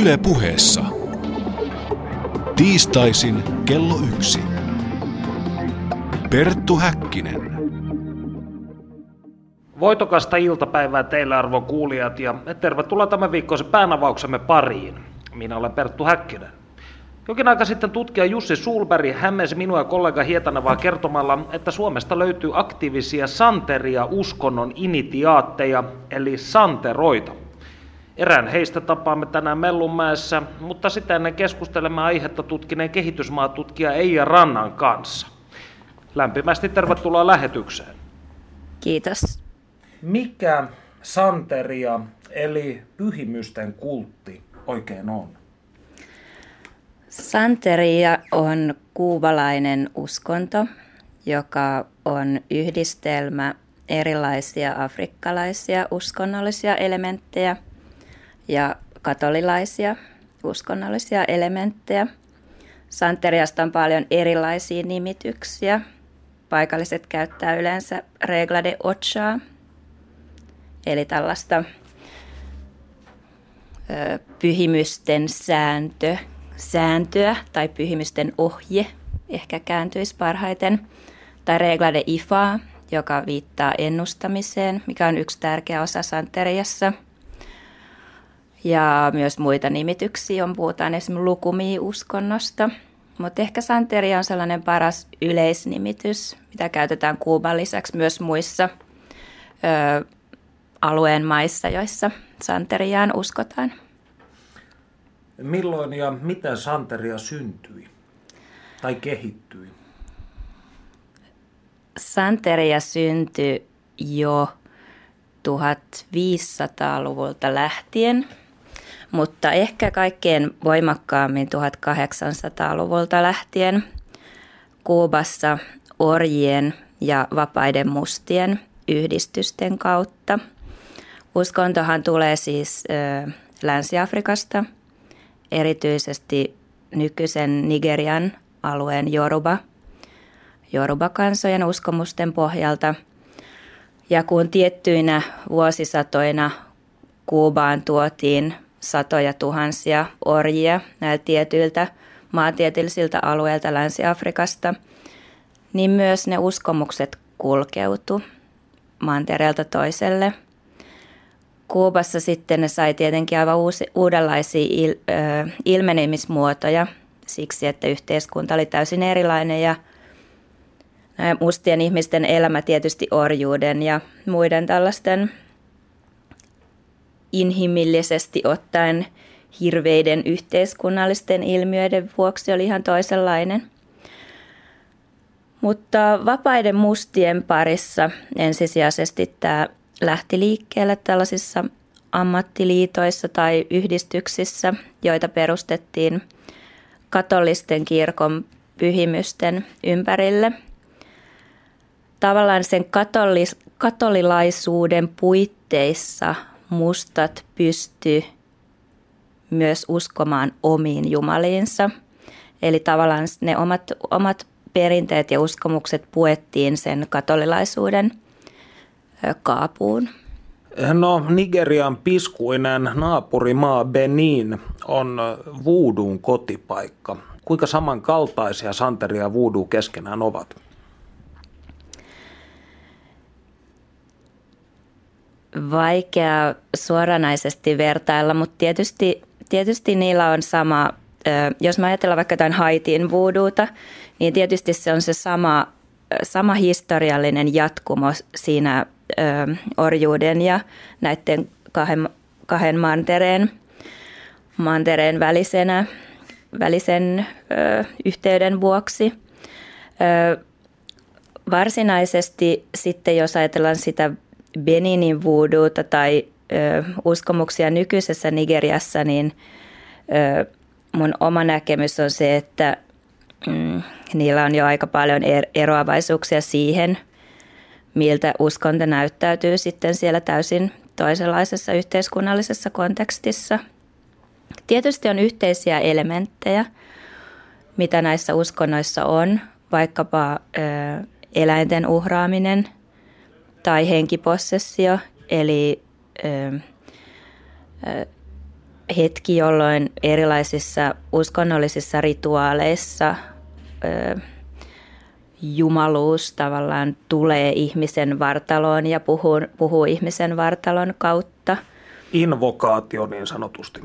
Yle puheessa. Tiistaisin kello yksi. Perttu Häkkinen. Voitokasta iltapäivää teille arvon kuulijat ja tervetuloa tämän viikkoisen päänavauksemme pariin. Minä olen Perttu Häkkinen. Jokin aika sitten tutkija Jussi Sulberg hämmensi minua ja kollega Hietanavaa kertomalla, että Suomesta löytyy aktiivisia santeria uskonnon initiaatteja, eli santeroita. Erään heistä tapaamme tänään Mellunmäessä, mutta sitä ennen keskustelemme aihetta tutkineen kehitysmaatutkija Eija Rannan kanssa. Lämpimästi tervetuloa lähetykseen. Kiitos. Mikä santeria eli pyhimysten kultti oikein on? Santeria on kuubalainen uskonto, joka on yhdistelmä erilaisia afrikkalaisia uskonnollisia elementtejä ja katolilaisia uskonnollisia elementtejä. Santeriasta on paljon erilaisia nimityksiä. Paikalliset käyttää yleensä regla de ochaa, eli tällaista pyhimysten sääntö sääntöä tai pyhimysten ohje ehkä kääntyisi parhaiten, tai regla de ifa, joka viittaa ennustamiseen, mikä on yksi tärkeä osa santeriassa. Ja myös muita nimityksiä on, puhutaan esimerkiksi lukumi-uskonnosta. Mutta ehkä santeria on sellainen paras yleisnimitys, mitä käytetään Kuuban lisäksi myös muissa ö, alueen maissa, joissa santeriaan uskotaan. Milloin ja miten Santeria syntyi tai kehittyi? Santeria syntyi jo 1500-luvulta lähtien, mutta ehkä kaikkein voimakkaammin 1800-luvulta lähtien Kuubassa orjien ja vapaiden mustien yhdistysten kautta. Uskontohan tulee siis Länsi-Afrikasta – erityisesti nykyisen Nigerian alueen Yoruba, Yoruba-kansojen uskomusten pohjalta. Ja kun tiettyinä vuosisatoina Kuubaan tuotiin satoja tuhansia orjia näiltä tietyiltä maantieteellisiltä alueilta Länsi-Afrikasta, niin myös ne uskomukset kulkeutu mantereelta toiselle – Kuubassa sitten ne sai tietenkin aivan uusi, uudenlaisia il, ö, ilmenemismuotoja siksi, että yhteiskunta oli täysin erilainen ja mustien ihmisten elämä tietysti orjuuden ja muiden tällaisten inhimillisesti ottaen hirveiden yhteiskunnallisten ilmiöiden vuoksi oli ihan toisenlainen. Mutta vapaiden mustien parissa ensisijaisesti tämä lähti liikkeelle tällaisissa ammattiliitoissa tai yhdistyksissä, joita perustettiin katolisten kirkon pyhimysten ympärille. Tavallaan sen katolilaisuuden puitteissa mustat pysty myös uskomaan omiin jumaliinsa. Eli tavallaan ne omat, omat perinteet ja uskomukset puettiin sen katolilaisuuden – kaapuun? No Nigerian piskuinen naapurimaa Benin on vuuduun kotipaikka. Kuinka samankaltaisia Santeri ja vuudu keskenään ovat? Vaikea suoranaisesti vertailla, mutta tietysti, tietysti niillä on sama, jos mä ajatellaan vaikka jotain Haitin vuuduuta, niin tietysti se on se sama, sama historiallinen jatkumo siinä orjuuden ja näiden kahden, kahden mantereen, mantereen välisenä, välisen yhteyden vuoksi. Varsinaisesti sitten, jos ajatellaan sitä Beninin vuoduuta tai ö, uskomuksia nykyisessä Nigeriassa, niin ö, mun oma näkemys on se, että mm, niillä on jo aika paljon er-, eroavaisuuksia siihen – miltä uskonto näyttäytyy sitten siellä täysin toisenlaisessa yhteiskunnallisessa kontekstissa. Tietysti on yhteisiä elementtejä, mitä näissä uskonnoissa on, vaikkapa ö, eläinten uhraaminen tai henkipossessio, eli ö, ö, hetki, jolloin erilaisissa uskonnollisissa rituaaleissa ö, jumaluus tavallaan tulee ihmisen vartaloon ja puhuu, puhuu ihmisen vartalon kautta. Invokaatio niin sanotusti.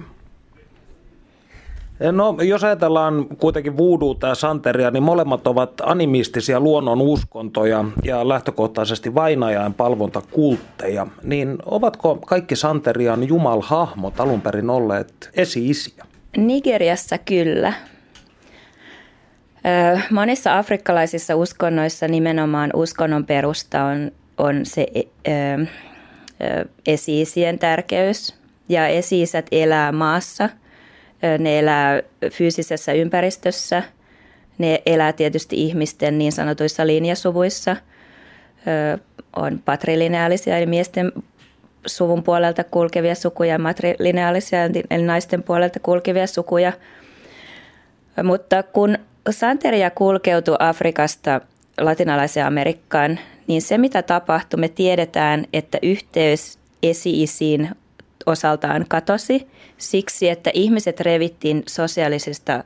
No, jos ajatellaan kuitenkin voodooa ja santeria, niin molemmat ovat animistisia luonnon uskontoja ja lähtökohtaisesti vainajain palvontakultteja. Niin ovatko kaikki santerian jumalhahmot alun perin olleet esi-isiä? Nigeriassa kyllä. Monissa afrikkalaisissa uskonnoissa nimenomaan uskonnon perusta on, on se esi-isien tärkeys. Ja esi-isät elää maassa – ne elää fyysisessä ympäristössä, ne elää tietysti ihmisten niin sanotuissa linjasuvuissa, on patrilineaalisia eli miesten suvun puolelta kulkevia sukuja ja matrilineaalisia eli naisten puolelta kulkevia sukuja. Mutta kun santeria kulkeutui Afrikasta latinalaiseen Amerikkaan, niin se mitä tapahtui, me tiedetään, että yhteys esi-isiin osaltaan katosi siksi, että ihmiset revittiin sosiaalisista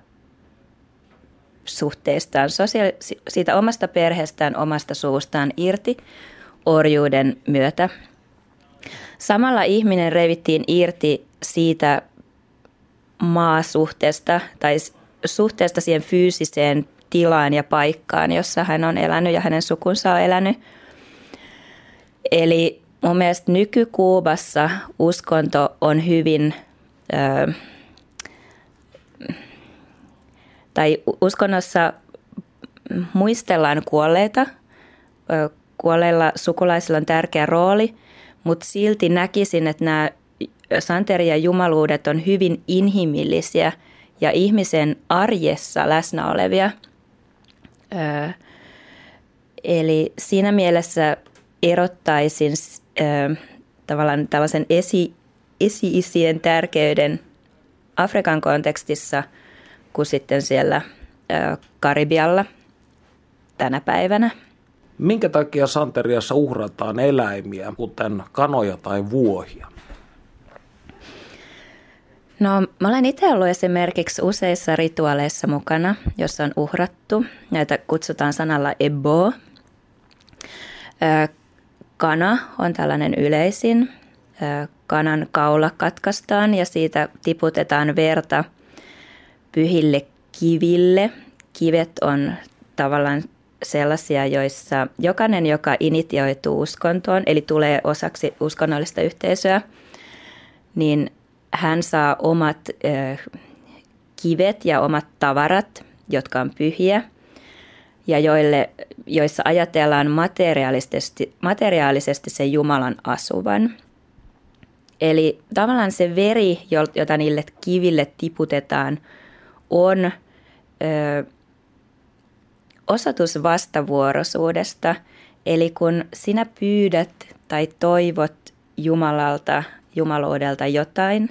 suhteistaan, sosiaali- siitä omasta perheestään, omasta suustaan irti orjuuden myötä. Samalla ihminen revittiin irti siitä maasuhteesta tai suhteesta siihen fyysiseen tilaan ja paikkaan, jossa hän on elänyt ja hänen sukunsa on elänyt. Eli mun mielestä nykykuubassa uskonto on hyvin, ö, tai uskonnossa muistellaan kuolleita. Kuolleilla sukulaisilla on tärkeä rooli, mutta silti näkisin, että nämä santeri ja jumaluudet on hyvin inhimillisiä ja ihmisen arjessa läsnä olevia. Eli siinä mielessä erottaisin tavallaan tällaisen esi, esi-isien tärkeyden Afrikan kontekstissa kuin sitten siellä Karibialla tänä päivänä. Minkä takia Santeriassa uhrataan eläimiä, kuten kanoja tai vuohia? No, mä olen itse ollut esimerkiksi useissa rituaaleissa mukana, jossa on uhrattu. Näitä kutsutaan sanalla ebo. Kana on tällainen yleisin. Kanan kaula katkaistaan ja siitä tiputetaan verta pyhille kiville. Kivet on tavallaan sellaisia, joissa jokainen, joka initioituu uskontoon, eli tulee osaksi uskonnollista yhteisöä, niin hän saa omat kivet ja omat tavarat, jotka on pyhiä ja joille, joissa ajatellaan materiaalisesti, materiaalisesti sen Jumalan asuvan. Eli tavallaan se veri, jota niille kiville tiputetaan, on ö, osoitus vastavuoroisuudesta. Eli kun sinä pyydät tai toivot Jumalalta, Jumaluudelta jotain,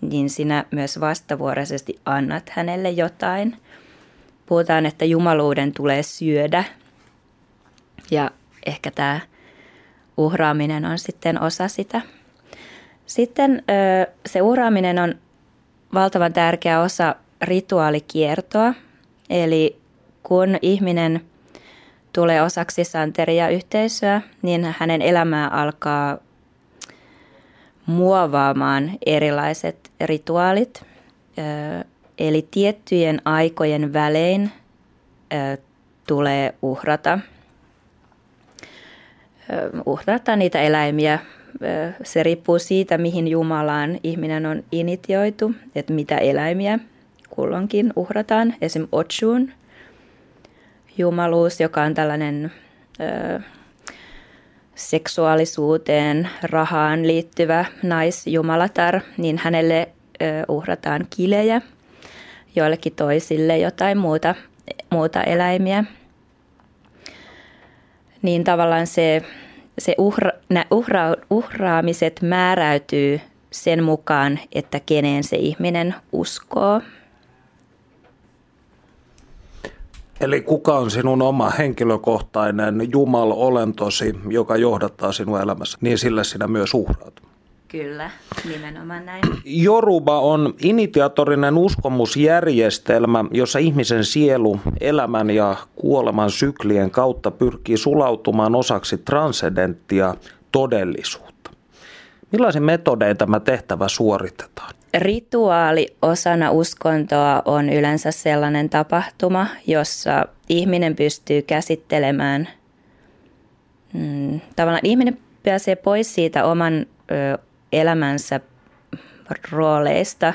niin sinä myös vastavuoroisesti annat hänelle jotain – puhutaan, että jumaluuden tulee syödä. Ja ehkä tämä uhraaminen on sitten osa sitä. Sitten se uhraaminen on valtavan tärkeä osa rituaalikiertoa. Eli kun ihminen tulee osaksi santeria-yhteisöä, niin hänen elämää alkaa muovaamaan erilaiset rituaalit. Eli tiettyjen aikojen välein ö, tulee uhrata, ö, uhrata niitä eläimiä. Ö, se riippuu siitä, mihin Jumalaan ihminen on initioitu, että mitä eläimiä kulloinkin uhrataan. Esim. Otsuun, jumaluus, joka on tällainen ö, seksuaalisuuteen, rahaan liittyvä naisjumalatar, niin hänelle ö, uhrataan kilejä – joillekin toisille jotain muuta, muuta eläimiä. Niin tavallaan se, se uhra, uhra, uhraamiset määräytyy sen mukaan, että keneen se ihminen uskoo. Eli kuka on sinun oma henkilökohtainen Jumal-olentosi, joka johdattaa sinun elämässä, niin sillä sinä myös uhraat. Kyllä, nimenomaan näin. Joruba on initiatorinen uskomusjärjestelmä, jossa ihmisen sielu elämän ja kuoleman syklien kautta pyrkii sulautumaan osaksi transcendenttia todellisuutta. Millaisin metodein tämä tehtävä suoritetaan? Rituaali osana uskontoa on yleensä sellainen tapahtuma, jossa ihminen pystyy käsittelemään, mm, tavallaan ihminen pääsee pois siitä oman ö, elämänsä rooleista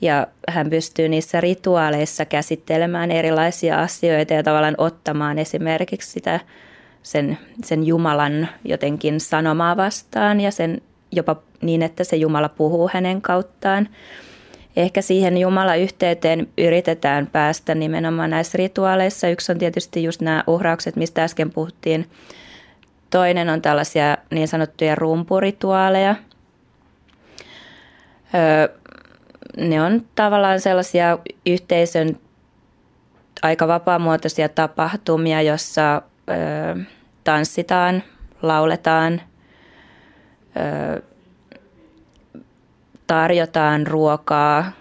ja hän pystyy niissä rituaaleissa käsittelemään erilaisia asioita ja tavallaan ottamaan esimerkiksi sitä sen, sen Jumalan jotenkin sanomaa vastaan ja sen jopa niin, että se Jumala puhuu hänen kauttaan. Ehkä siihen Jumala-yhteyteen yritetään päästä nimenomaan näissä rituaaleissa. Yksi on tietysti just nämä uhraukset, mistä äsken puhuttiin. Toinen on tällaisia niin sanottuja rumpurituaaleja. Ne on tavallaan sellaisia yhteisön aika vapaamuotoisia tapahtumia, jossa tanssitaan, lauletaan, tarjotaan ruokaa,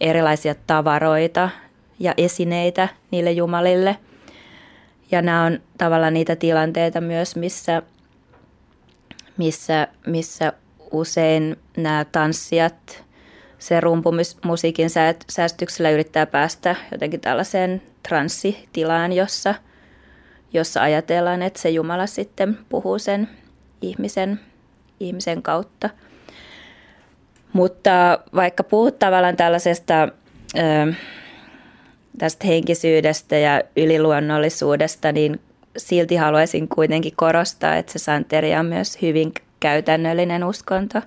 erilaisia tavaroita ja esineitä niille jumalille. Ja nämä on tavallaan niitä tilanteita myös, missä, missä, missä usein nämä tanssijat se rumpumusiikin säästyksellä yrittää päästä jotenkin tällaiseen transsitilaan, jossa, jossa ajatellaan, että se Jumala sitten puhuu sen ihmisen, ihmisen kautta – mutta vaikka puhut tavallaan tällaisesta tästä henkisyydestä ja yliluonnollisuudesta, niin silti haluaisin kuitenkin korostaa, että se santeria on myös hyvin käytännöllinen uskonto.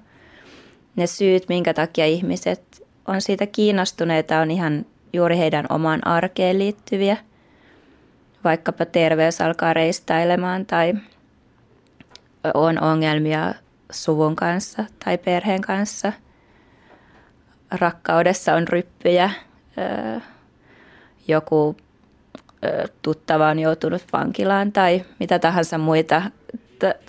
Ne syyt, minkä takia ihmiset on siitä kiinnostuneita, on ihan juuri heidän omaan arkeen liittyviä. Vaikkapa terveys alkaa reistailemaan tai on ongelmia suvun kanssa tai perheen kanssa – rakkaudessa on ryppyjä. Joku tuttava on joutunut vankilaan tai mitä tahansa muita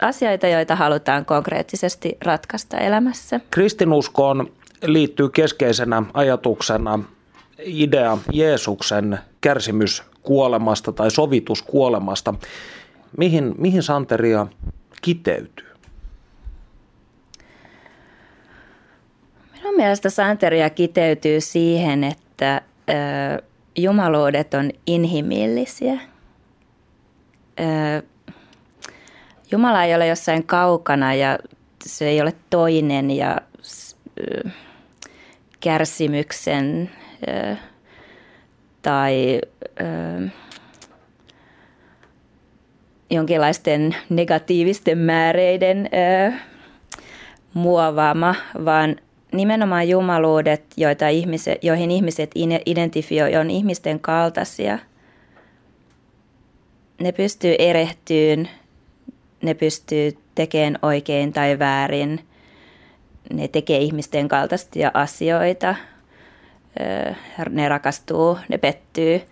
asioita, joita halutaan konkreettisesti ratkaista elämässä. Kristinuskoon liittyy keskeisenä ajatuksena idea Jeesuksen kärsimyskuolemasta tai sovituskuolemasta. Mihin, mihin santeria kiteytyy? Minun mielestä santeria kiteytyy siihen, että ö, jumaluudet on inhimillisiä. Ö, Jumala ei ole jossain kaukana ja se ei ole toinen ja kärsimyksen tai jonkinlaisten negatiivisten määreiden muovaama, vaan nimenomaan jumaluudet, joita ihmiset, joihin ihmiset identifioi, on ihmisten kaltaisia. Ne pystyy erehtyyn, ne pystyy tekemään oikein tai väärin. Ne tekee ihmisten kaltaisia asioita. Ne rakastuu, ne pettyy.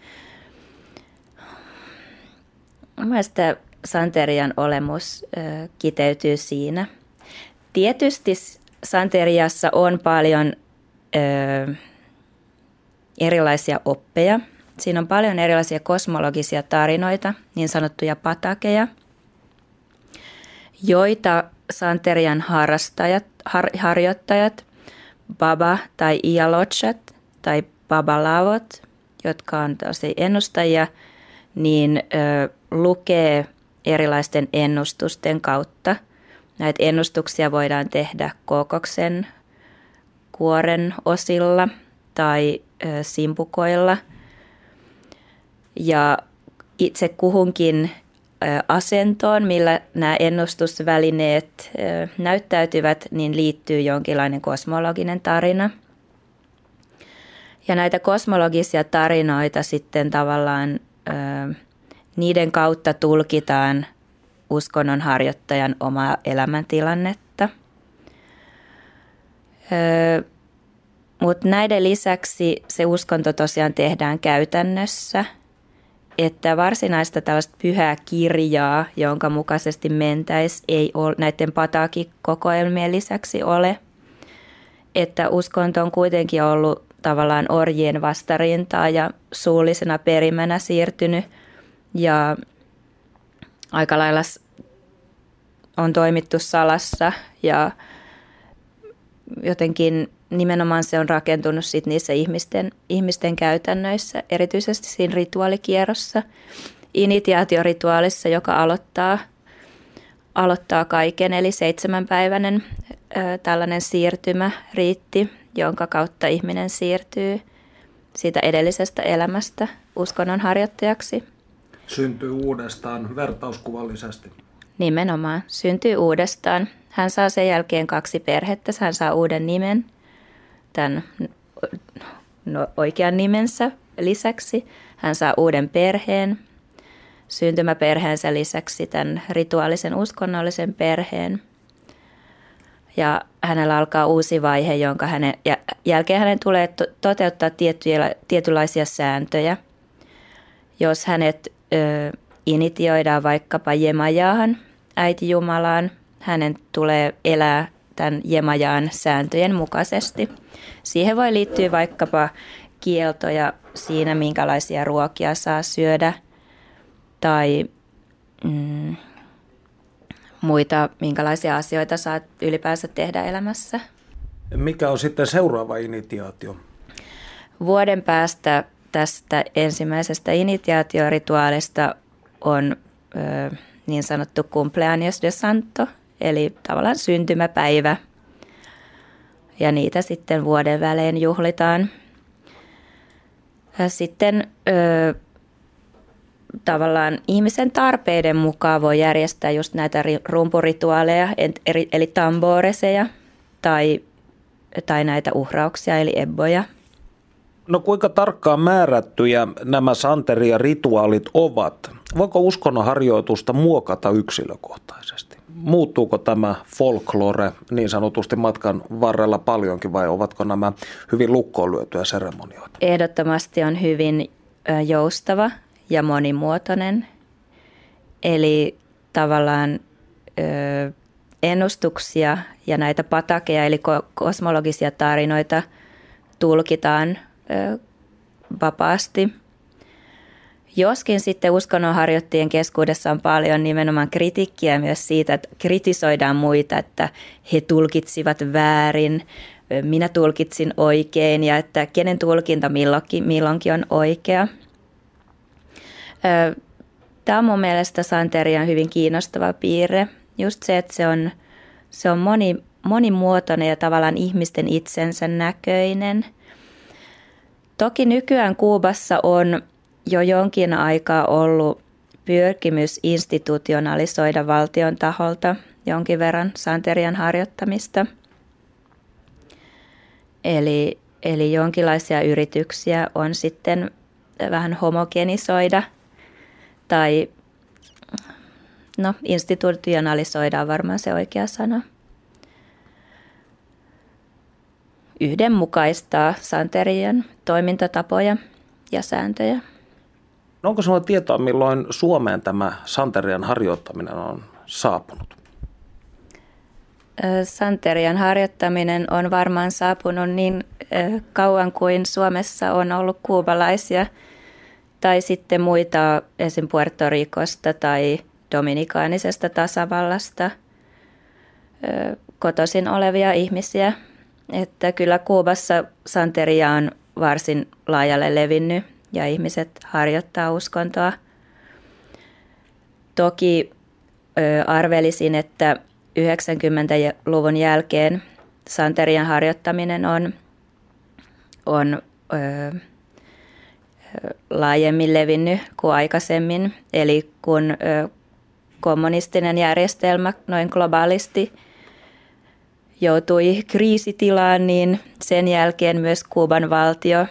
Mielestäni Santerian olemus kiteytyy siinä. Tietysti Santeriassa on paljon erilaisia oppeja. Siinä on paljon erilaisia kosmologisia tarinoita, niin sanottuja patakeja, joita Santerian harrastajat, har, harjoittajat, baba tai ialotsat tai babalavot, jotka on tosi ennustajia, niin ö, lukee erilaisten ennustusten kautta – Näitä ennustuksia voidaan tehdä kookoksen kuoren osilla tai simpukoilla. Ja itse kuhunkin asentoon, millä nämä ennustusvälineet näyttäytyvät, niin liittyy jonkinlainen kosmologinen tarina. Ja näitä kosmologisia tarinoita sitten tavallaan niiden kautta tulkitaan uskonnon harjoittajan omaa elämäntilannetta. Mutta näiden lisäksi se uskonto tosiaan tehdään käytännössä. Että varsinaista tällaista pyhää kirjaa, jonka mukaisesti mentäisi, ei ole näiden patakikokoelmien lisäksi ole. Että uskonto on kuitenkin ollut tavallaan orjien vastarintaa ja suullisena perimänä siirtynyt ja aika lailla on toimittu salassa ja jotenkin nimenomaan se on rakentunut sit niissä ihmisten, ihmisten käytännöissä, erityisesti siinä rituaalikierrossa, initiaatiorituaalissa, joka aloittaa, aloittaa kaiken, eli seitsemänpäiväinen ö, tällainen siirtymä riitti, jonka kautta ihminen siirtyy siitä edellisestä elämästä uskonnon harjoittajaksi. Syntyy uudestaan vertauskuvallisesti. Nimenomaan, syntyy uudestaan. Hän saa sen jälkeen kaksi perhettä, hän saa uuden nimen, tämän no, oikean nimensä lisäksi. Hän saa uuden perheen, syntymäperheensä lisäksi tämän rituaalisen uskonnollisen perheen. Ja hänellä alkaa uusi vaihe, jonka hänen, jälkeen hänen tulee to, toteuttaa tiettyjä, tietynlaisia sääntöjä. Jos hänet ö, initioidaan vaikkapa Jemajaahan, äiti Jumalaan, hänen tulee elää tämän Jemajaan sääntöjen mukaisesti. Siihen voi liittyä vaikkapa kieltoja siinä, minkälaisia ruokia saa syödä tai mm, muita, minkälaisia asioita saa ylipäänsä tehdä elämässä. Mikä on sitten seuraava initiaatio? Vuoden päästä tästä ensimmäisestä initiaatiorituaalista on ö, niin sanottu cumpleaños de santo, eli tavallaan syntymäpäivä. Ja niitä sitten vuoden välein juhlitaan. Sitten ö, tavallaan ihmisen tarpeiden mukaan voi järjestää just näitä rumpurituaaleja, eli tamboreseja tai, tai näitä uhrauksia, eli ebboja. No kuinka tarkkaan määrättyjä nämä santeria-rituaalit ovat? Voiko uskonnon harjoitusta muokata yksilökohtaisesti? Muuttuuko tämä folklore niin sanotusti matkan varrella paljonkin vai ovatko nämä hyvin lukkoon lyötyjä seremonioita? Ehdottomasti on hyvin joustava ja monimuotoinen. Eli tavallaan ö, ennustuksia ja näitä patakeja eli kosmologisia tarinoita tulkitaan ö, vapaasti – Joskin sitten uskonnonharjoittajien keskuudessa on paljon nimenomaan kritiikkiä myös siitä, että kritisoidaan muita, että he tulkitsivat väärin, minä tulkitsin oikein ja että kenen tulkinta milloinkin, milloinkin on oikea. Tämä on mun mielestä Santerian hyvin kiinnostava piirre. Just se, että se on, se on moni, monimuotoinen ja tavallaan ihmisten itsensä näköinen. Toki nykyään Kuubassa on jo jonkin aikaa ollut pyrkimys institutionalisoida valtion taholta jonkin verran santerian harjoittamista. Eli, eli jonkinlaisia yrityksiä on sitten vähän homogenisoida tai no, institutionalisoida on varmaan se oikea sana. Yhdenmukaistaa santerian toimintatapoja ja sääntöjä. No onko sinulla tietoa, milloin Suomeen tämä santerian harjoittaminen on saapunut? Santerian harjoittaminen on varmaan saapunut niin kauan kuin Suomessa on ollut kuubalaisia tai sitten muita esim. Puerto Ricosta tai Dominikaanisesta tasavallasta kotoisin olevia ihmisiä. Että kyllä Kuubassa santeria on varsin laajalle levinnyt ja ihmiset harjoittaa uskontoa. Toki ö, arvelisin, että 90-luvun jälkeen santerian harjoittaminen on, on ö, laajemmin levinnyt kuin aikaisemmin. Eli kun ö, kommunistinen järjestelmä noin globaalisti joutui kriisitilaan, niin sen jälkeen myös Kuuban valtio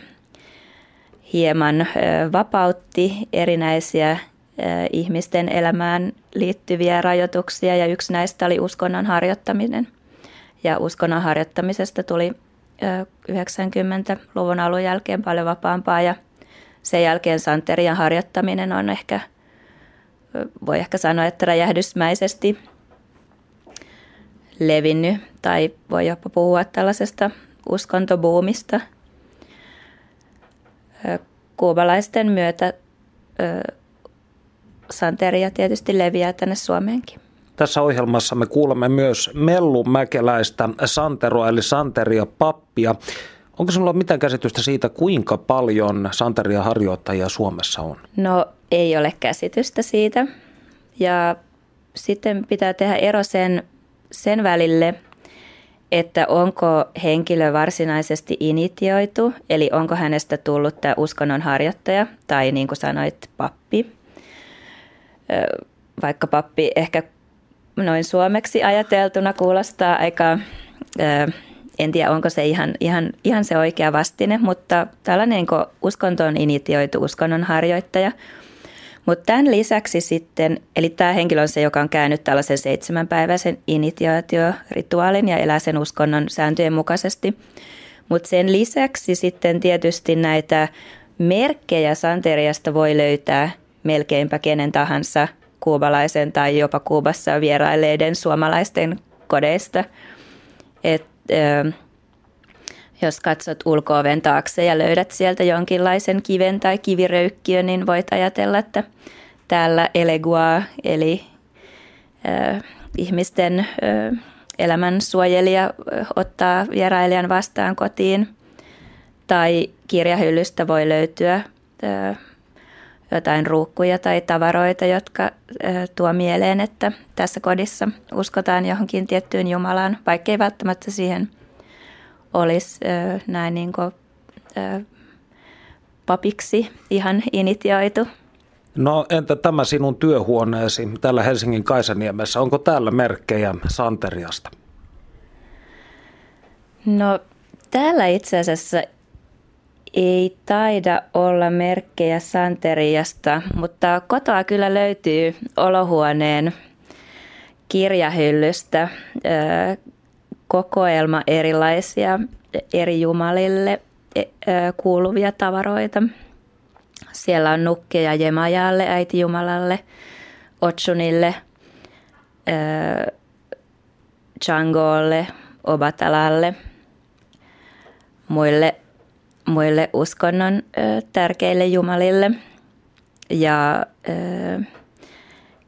hieman vapautti erinäisiä ihmisten elämään liittyviä rajoituksia ja yksi näistä oli uskonnon harjoittaminen. Ja uskonnon harjoittamisesta tuli 90-luvun alun jälkeen paljon vapaampaa ja sen jälkeen santerian harjoittaminen on ehkä, voi ehkä sanoa, että räjähdysmäisesti levinnyt tai voi jopa puhua tällaisesta uskontobuumista. Kuubalaisten myötä santeria tietysti leviää tänne Suomeenkin. Tässä ohjelmassa me kuulemme myös Mellumäkeläistä santeroa eli santeria pappia. Onko sinulla mitään käsitystä siitä, kuinka paljon santeria harjoittajia Suomessa on? No ei ole käsitystä siitä. Ja sitten pitää tehdä ero sen, sen välille, että onko henkilö varsinaisesti initioitu, eli onko hänestä tullut tämä uskonnon harjoittaja tai niin kuin sanoit, pappi. Vaikka pappi ehkä noin suomeksi ajateltuna kuulostaa aika, en tiedä onko se ihan, ihan, ihan se oikea vastine, mutta tällainen niin uskontoon initioitu uskonnon harjoittaja. Mutta tämän lisäksi sitten, eli tämä henkilö on se, joka on käynyt tällaisen seitsemänpäiväisen initiaatiorituaalin ja elää sen uskonnon sääntöjen mukaisesti. Mutta sen lisäksi sitten tietysti näitä merkkejä santeriasta voi löytää melkeinpä kenen tahansa – kuubalaisen tai jopa Kuubassa vierailleiden suomalaisten kodeista. Et, jos katsot ulkooven taakse ja löydät sieltä jonkinlaisen kiven tai kiviröykkiön, niin voit ajatella, että täällä elegua eli ö, ihmisten ö, elämän suojelija ottaa vierailijan vastaan kotiin. Tai kirjahyllystä voi löytyä ö, jotain ruukkuja tai tavaroita, jotka tuo mieleen, että tässä kodissa uskotaan johonkin tiettyyn Jumalaan, vaikkei välttämättä siihen olisi näin niin kuin, papiksi ihan initioitu. No entä tämä sinun työhuoneesi täällä Helsingin Kaisaniemessä? Onko täällä merkkejä Santeriasta? No täällä itse asiassa ei taida olla merkkejä Santeriasta, mutta kotoa kyllä löytyy olohuoneen kirjahyllystä kokoelma erilaisia eri jumalille e, kuuluvia tavaroita. Siellä on nukkeja Jemajalle, äiti Jumalalle, Otsunille, Changolle, Obatalalle, muille muille uskonnon tärkeille jumalille. Ja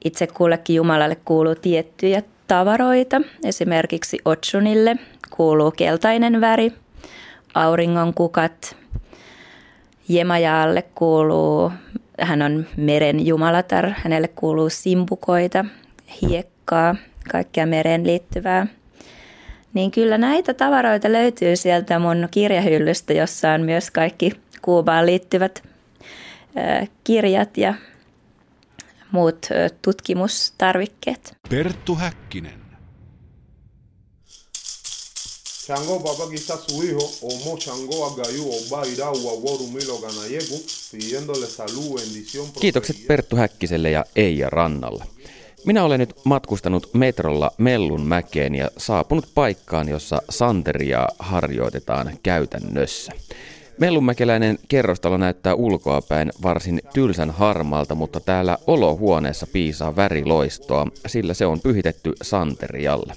itse kullekin jumalalle kuuluu tiettyjä tavaroita. Esimerkiksi Otsunille kuuluu keltainen väri, auringon kukat. Jemajaalle kuuluu, hän on meren jumalatar, hänelle kuuluu simpukoita, hiekkaa, kaikkea mereen liittyvää – niin kyllä näitä tavaroita löytyy sieltä mun kirjahyllystä, jossa on myös kaikki Kuubaan liittyvät kirjat ja muut tutkimustarvikkeet. Perttu Häkkinen. Chango papa quizás su hijo Omo Chango Agayu Oba Iraua Worumilo Ganayeku pidiéndole salud, bendición. Kiitokset Perttu Häkkiselle ja Eija Rannalle. Minä olen nyt matkustanut metrolla Mellun mäkeen ja saapunut paikkaan, jossa santeriaa harjoitetaan käytännössä. Mellunmäkeläinen kerrostalo näyttää ulkoapäin varsin tylsän harmaalta, mutta täällä olohuoneessa piisaa väriloistoa, sillä se on pyhitetty santerialle.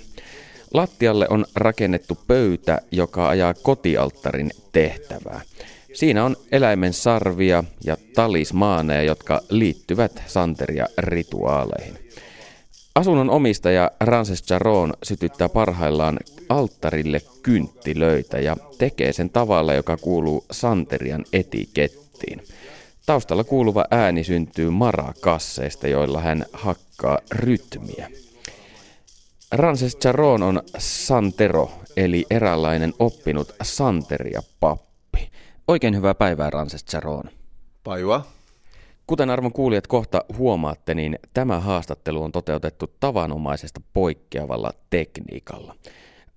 Lattialle on rakennettu pöytä, joka ajaa kotialttarin tehtävää. Siinä on eläimen sarvia ja talismaaneja, jotka liittyvät santeria rituaaleihin. Asunnon omistaja Rances Charon sytyttää parhaillaan alttarille kynttilöitä ja tekee sen tavalla, joka kuuluu santerian etikettiin. Taustalla kuuluva ääni syntyy marakasseista, joilla hän hakkaa rytmiä. Rances Charon on santero, eli eräänlainen oppinut santeria pappi. Oikein hyvää päivää, Rances Charon. Päivää. Kuten arvon kuulijat kohta huomaatte, niin tämä haastattelu on toteutettu tavanomaisesta poikkeavalla tekniikalla.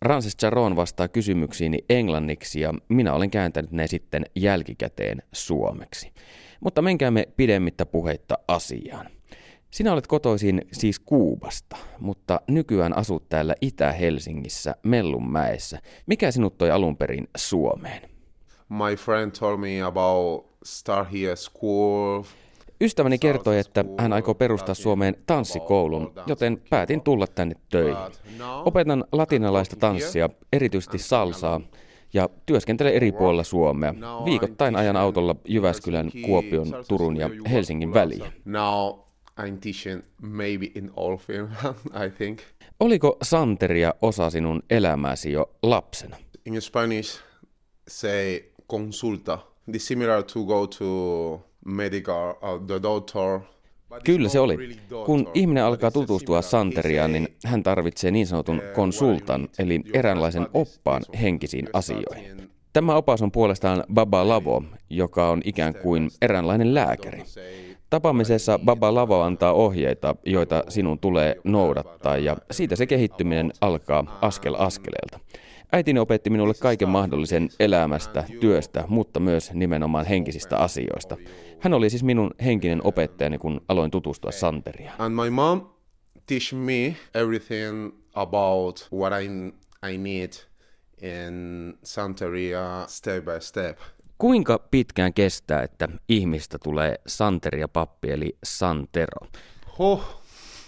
Rances Charon vastaa kysymyksiini englanniksi ja minä olen kääntänyt ne sitten jälkikäteen suomeksi. Mutta menkäämme pidemmittä puheitta asiaan. Sinä olet kotoisin siis Kuubasta, mutta nykyään asut täällä Itä-Helsingissä Mellunmäessä. Mikä sinut toi alun perin Suomeen? My friend told me about start here school. Ystäväni kertoi, että hän aikoo perustaa Suomeen tanssikoulun, joten päätin tulla tänne töihin. Opetan latinalaista tanssia, erityisesti salsaa, ja työskentelen eri puolilla Suomea. Viikoittain ajan autolla Jyväskylän, Kuopion, Turun ja Helsingin väliä. Now I'm teaching maybe in all Finland, I think. Oliko santeria osa sinun elämääsi jo lapsena? In Spanish, say consulta. It's similar to go to uh. Kyllä se oli. Kun ihminen alkaa tutustua santeriaan, niin hän tarvitsee niin sanotun konsultan, eli eräänlaisen oppaan henkisiin asioihin. Tämä opas on puolestaan Baba Lavo, joka on ikään kuin eräänlainen lääkäri. Tapaamisessa Baba Lavo antaa ohjeita, joita sinun tulee noudattaa, ja siitä se kehittyminen alkaa askel askeleelta. Äitini opetti minulle kaiken mahdollisen elämästä, työstä, mutta myös nimenomaan henkisistä asioista. Hän oli siis minun henkinen opettajani, kun aloin tutustua Santeriaan. And my mom teach me everything about what I, I need in Santeria step by step. Kuinka pitkään kestää, että ihmistä tulee santeria pappi eli santero? Oh,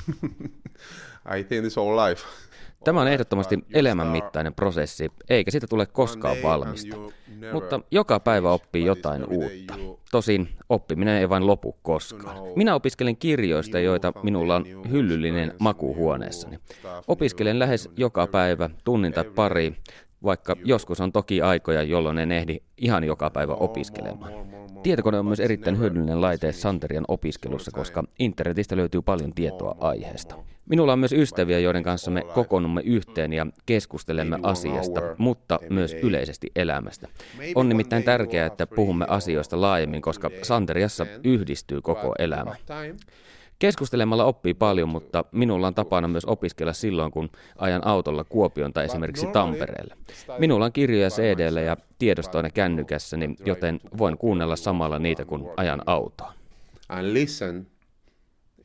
I think it's all life. Tämä on ehdottomasti elämänmittainen prosessi, eikä sitä tule koskaan valmista. Mutta joka päivä oppii jotain uutta. Tosin oppiminen ei vain lopu koskaan. Minä opiskelen kirjoista, joita minulla on hyllyllinen makuhuoneessani. Opiskelen lähes joka päivä tunnin tai pari, vaikka joskus on toki aikoja, jolloin en ehdi ihan joka päivä opiskelemaan. Tietokone on myös erittäin hyödyllinen laite Santerian opiskelussa, koska internetistä löytyy paljon tietoa aiheesta. Minulla on myös ystäviä, joiden kanssa me kokoonnumme yhteen ja keskustelemme asiasta, mutta myös yleisesti elämästä. On nimittäin tärkeää, että puhumme asioista laajemmin, koska Santeriassa yhdistyy koko elämä. Keskustelemalla oppii paljon, mutta minulla on tapana myös opiskella silloin, kun ajan autolla Kuopion tai esimerkiksi Tampereelle. Minulla on kirjoja cd ja tiedostoina kännykässäni, joten voin kuunnella samalla niitä, kun ajan autoa. And listen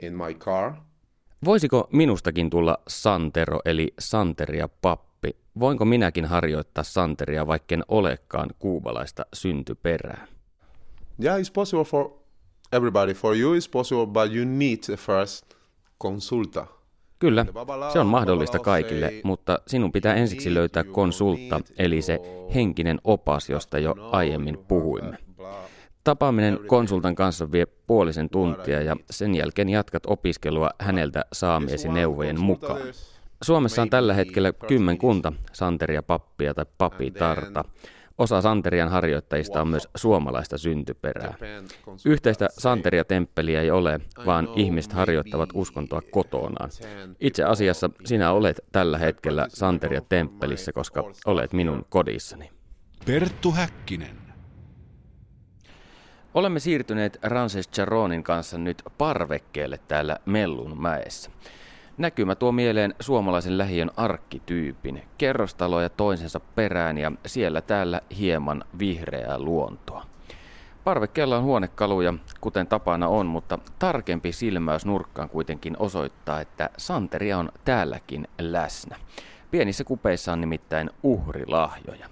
in my car. Voisiko minustakin tulla santero eli santeria pappi? Voinko minäkin harjoittaa santeria, vaikken olekaan kuubalaista syntyperää? Yeah, it's possible for everybody. For you it's possible, but you need first consulta. Kyllä, se on mahdollista kaikille, mutta sinun pitää ensiksi löytää konsultta, eli se henkinen opas, josta jo aiemmin puhuimme. Tapaaminen konsultan kanssa vie puolisen tuntia ja sen jälkeen jatkat opiskelua häneltä saamiesi neuvojen mukaan. Suomessa on tällä hetkellä kymmenkunta santeria pappia tai papitarta. Osa Santerian harjoittajista on myös suomalaista syntyperää. Yhteistä Santeria-temppeliä ei ole, vaan ihmiset harjoittavat uskontoa kotonaan. Itse asiassa sinä olet tällä hetkellä Santeria-temppelissä, koska olet minun kodissani. Perttu Häkkinen. Olemme siirtyneet Rances Charonin kanssa nyt parvekkeelle täällä Mellun mäessä. Näkymä tuo mieleen suomalaisen lähiön arkkityypin, kerrostaloja toisensa perään ja siellä täällä hieman vihreää luontoa. Parvekkeella on huonekaluja, kuten tapana on, mutta tarkempi silmäys nurkkaan kuitenkin osoittaa, että santeria on täälläkin läsnä. Pienissä kupeissa on nimittäin uhrilahjoja.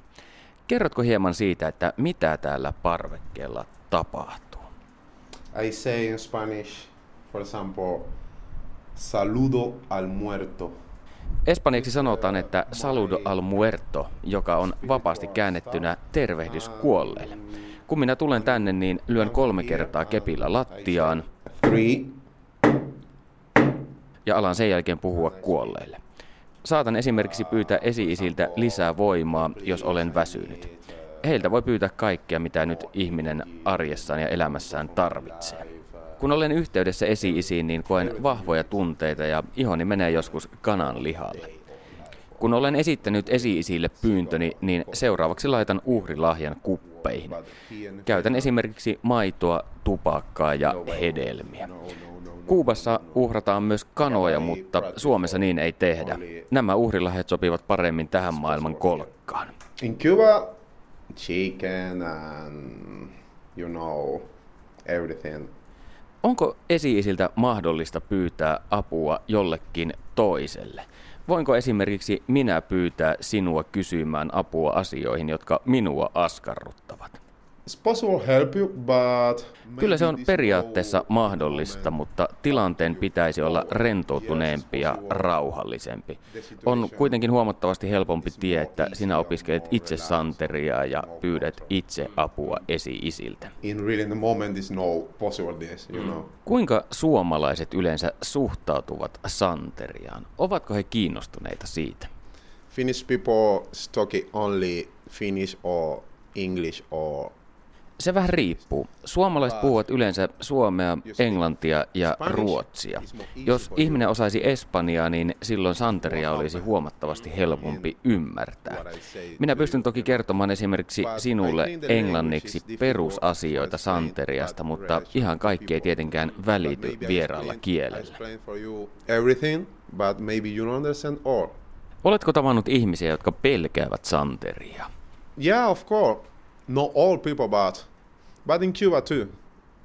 Kerrotko hieman siitä, että mitä täällä parvekkeella tapahtuu? I say in Spanish, for example, saludo al muerto. Espanjaksi sanotaan, että saludo al muerto, joka on vapaasti käännettynä tervehdys kuolleelle. Kun minä tulen tänne, niin lyön kolme kertaa kepillä lattiaan ja alan sen jälkeen puhua kuolleille. Saatan esimerkiksi pyytää esi-isiltä lisää voimaa, jos olen väsynyt heiltä voi pyytää kaikkea, mitä nyt ihminen arjessaan ja elämässään tarvitsee. Kun olen yhteydessä esi-isiin, niin koen vahvoja tunteita ja ihoni menee joskus kanan lihalle. Kun olen esittänyt esi-isille pyyntöni, niin seuraavaksi laitan uhrilahjan kuppeihin. Käytän esimerkiksi maitoa, tupakkaa ja hedelmiä. Kuubassa uhrataan myös kanoja, mutta Suomessa niin ei tehdä. Nämä uhrilahjat sopivat paremmin tähän maailman kolkkaan. In Cuba, chicken and you know everything. Onko esi-isiltä mahdollista pyytää apua jollekin toiselle? Voinko esimerkiksi minä pyytää sinua kysymään apua asioihin, jotka minua askarruttavat? Kyllä se on periaatteessa mahdollista, mutta tilanteen pitäisi olla rentoutuneempi ja rauhallisempi. On kuitenkin huomattavasti helpompi tie, että sinä opiskelet itse santeria ja pyydät itse apua esi-isiltä. No Kuinka suomalaiset yleensä suhtautuvat santeriaan? Ovatko he kiinnostuneita siitä? Finnish people talk only Finnish or English or se vähän riippuu. Suomalaiset puhuvat yleensä suomea, englantia ja ruotsia. Jos ihminen osaisi espanjaa, niin silloin santeria olisi huomattavasti helpompi ymmärtää. Minä pystyn toki kertomaan esimerkiksi sinulle englanniksi perusasioita santeriasta, mutta ihan kaikki ei tietenkään välity vieraalla kielellä. Oletko tavannut ihmisiä, jotka pelkäävät santeria? Yeah, of course. Not all people, but,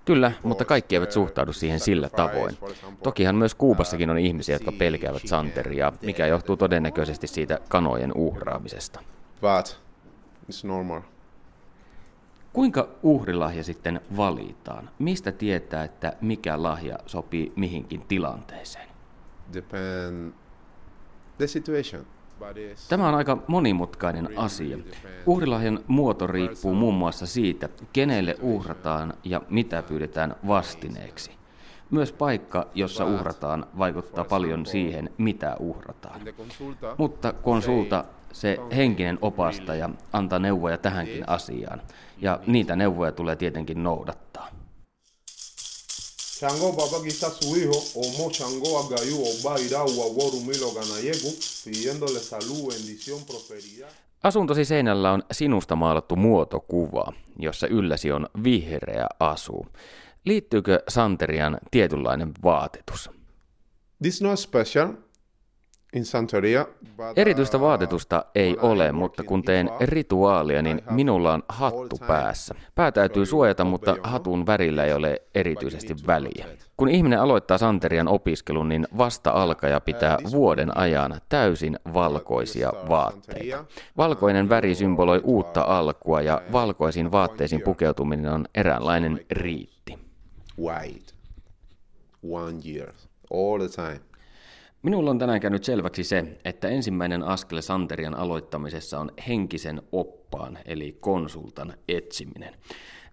Kyllä, mutta kaikki eivät suhtaudu siihen sillä tavoin. Tokihan myös Kuubassakin on ihmisiä, jotka pelkäävät santeria, mikä johtuu todennäköisesti siitä kanojen uhraamisesta. But it's normal. Kuinka uhrilahja sitten valitaan? Mistä tietää, että mikä lahja sopii mihinkin tilanteeseen? Depend the situation. Tämä on aika monimutkainen asia. Uhrilahjan muoto riippuu muun muassa siitä, kenelle uhrataan ja mitä pyydetään vastineeksi. Myös paikka, jossa uhrataan, vaikuttaa paljon siihen, mitä uhrataan. Mutta konsulta se henkinen opastaja antaa neuvoja tähänkin asiaan, ja niitä neuvoja tulee tietenkin noudattaa. Chango baba quita su hijo, Omo Chango Agayu Oba Irau Aworumilo Ganayegu, pidiéndole salud, bendición, prosperidad. Asuntosi seinällä on sinusta maalattu muotokuva, jossa ylläsi on vihreä asu. Liittyykö Santerian tietynlainen vaatetus? This not special, Erityistä vaatetusta ei ole, mutta kun teen rituaalia, niin minulla on hattu päässä. Pää täytyy suojata, mutta hatun värillä ei ole erityisesti väliä. Kun ihminen aloittaa santerian opiskelun, niin vasta alkaja pitää vuoden ajan täysin valkoisia vaatteita. Valkoinen väri symboloi uutta alkua ja valkoisiin vaatteisiin pukeutuminen on eräänlainen riitti. White. One year. All the time. Minulla on tänään käynyt selväksi se, että ensimmäinen askel Santerian aloittamisessa on henkisen oppaan, eli konsultan etsiminen.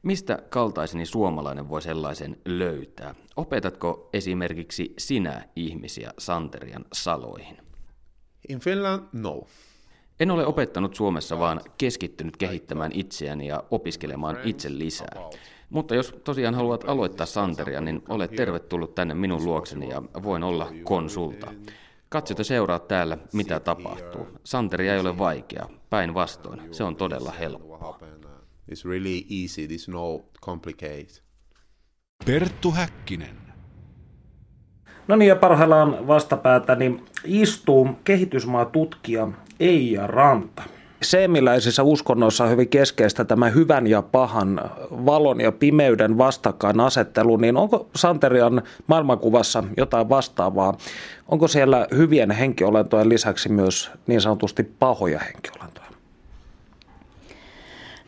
Mistä kaltaiseni suomalainen voi sellaisen löytää? Opetatko esimerkiksi sinä ihmisiä Santerian saloihin? In Finland, no. En ole opettanut Suomessa, vaan keskittynyt kehittämään itseäni ja opiskelemaan itse lisää. Mutta jos tosiaan haluat aloittaa Santeria, niin olet tervetullut tänne minun luokseni ja voin olla konsulta. Katsota seuraa täällä, mitä tapahtuu. Santeria ei ole vaikea, päinvastoin. Se on todella helppoa. It's really easy, it's no complicated. Perttu Häkkinen. No niin, ja parhaillaan vastapäätäni istuu kehitysmaatutkija Eija Ranta seemiläisissä uskonnoissa on hyvin keskeistä tämä hyvän ja pahan, valon ja pimeyden vastakkainasettelu, niin onko Santerian maailmankuvassa jotain vastaavaa? Onko siellä hyvien henkiolentojen lisäksi myös niin sanotusti pahoja henkiolentoja?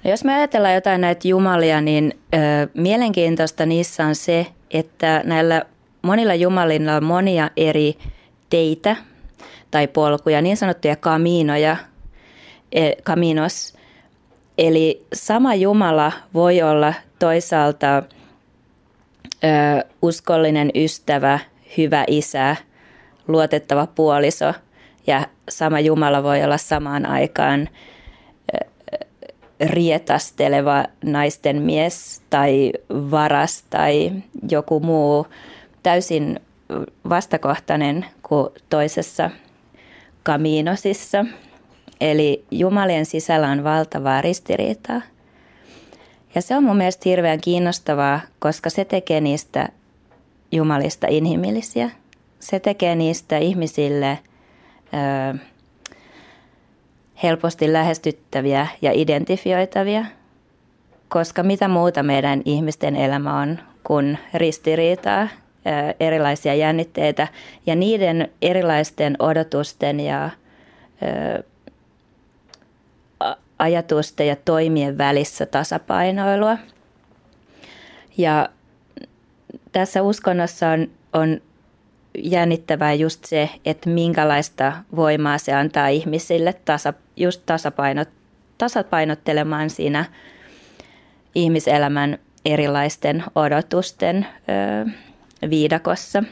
No jos me ajatellaan jotain näitä jumalia, niin ö, mielenkiintoista niissä on se, että näillä monilla jumalilla on monia eri teitä tai polkuja, niin sanottuja kamiinoja – kaminos. E, Eli sama Jumala voi olla toisaalta ö, uskollinen ystävä, hyvä isä, luotettava puoliso ja sama Jumala voi olla samaan aikaan rietasteleva naisten mies tai varas tai joku muu täysin vastakohtainen kuin toisessa kaminosissa – Eli Jumalien sisällä on valtavaa ristiriitaa. Ja se on mun mielestä hirveän kiinnostavaa, koska se tekee niistä Jumalista inhimillisiä. Se tekee niistä ihmisille ö, helposti lähestyttäviä ja identifioitavia, koska mitä muuta meidän ihmisten elämä on kuin ristiriitaa, erilaisia jännitteitä ja niiden erilaisten odotusten ja ajatusten ja toimien välissä tasapainoilua. Ja tässä uskonnossa on, on jännittävää just se, että minkälaista voimaa se antaa ihmisille tasa, just tasapainot, tasapainottelemaan siinä ihmiselämän erilaisten odotusten ö, viidakossa.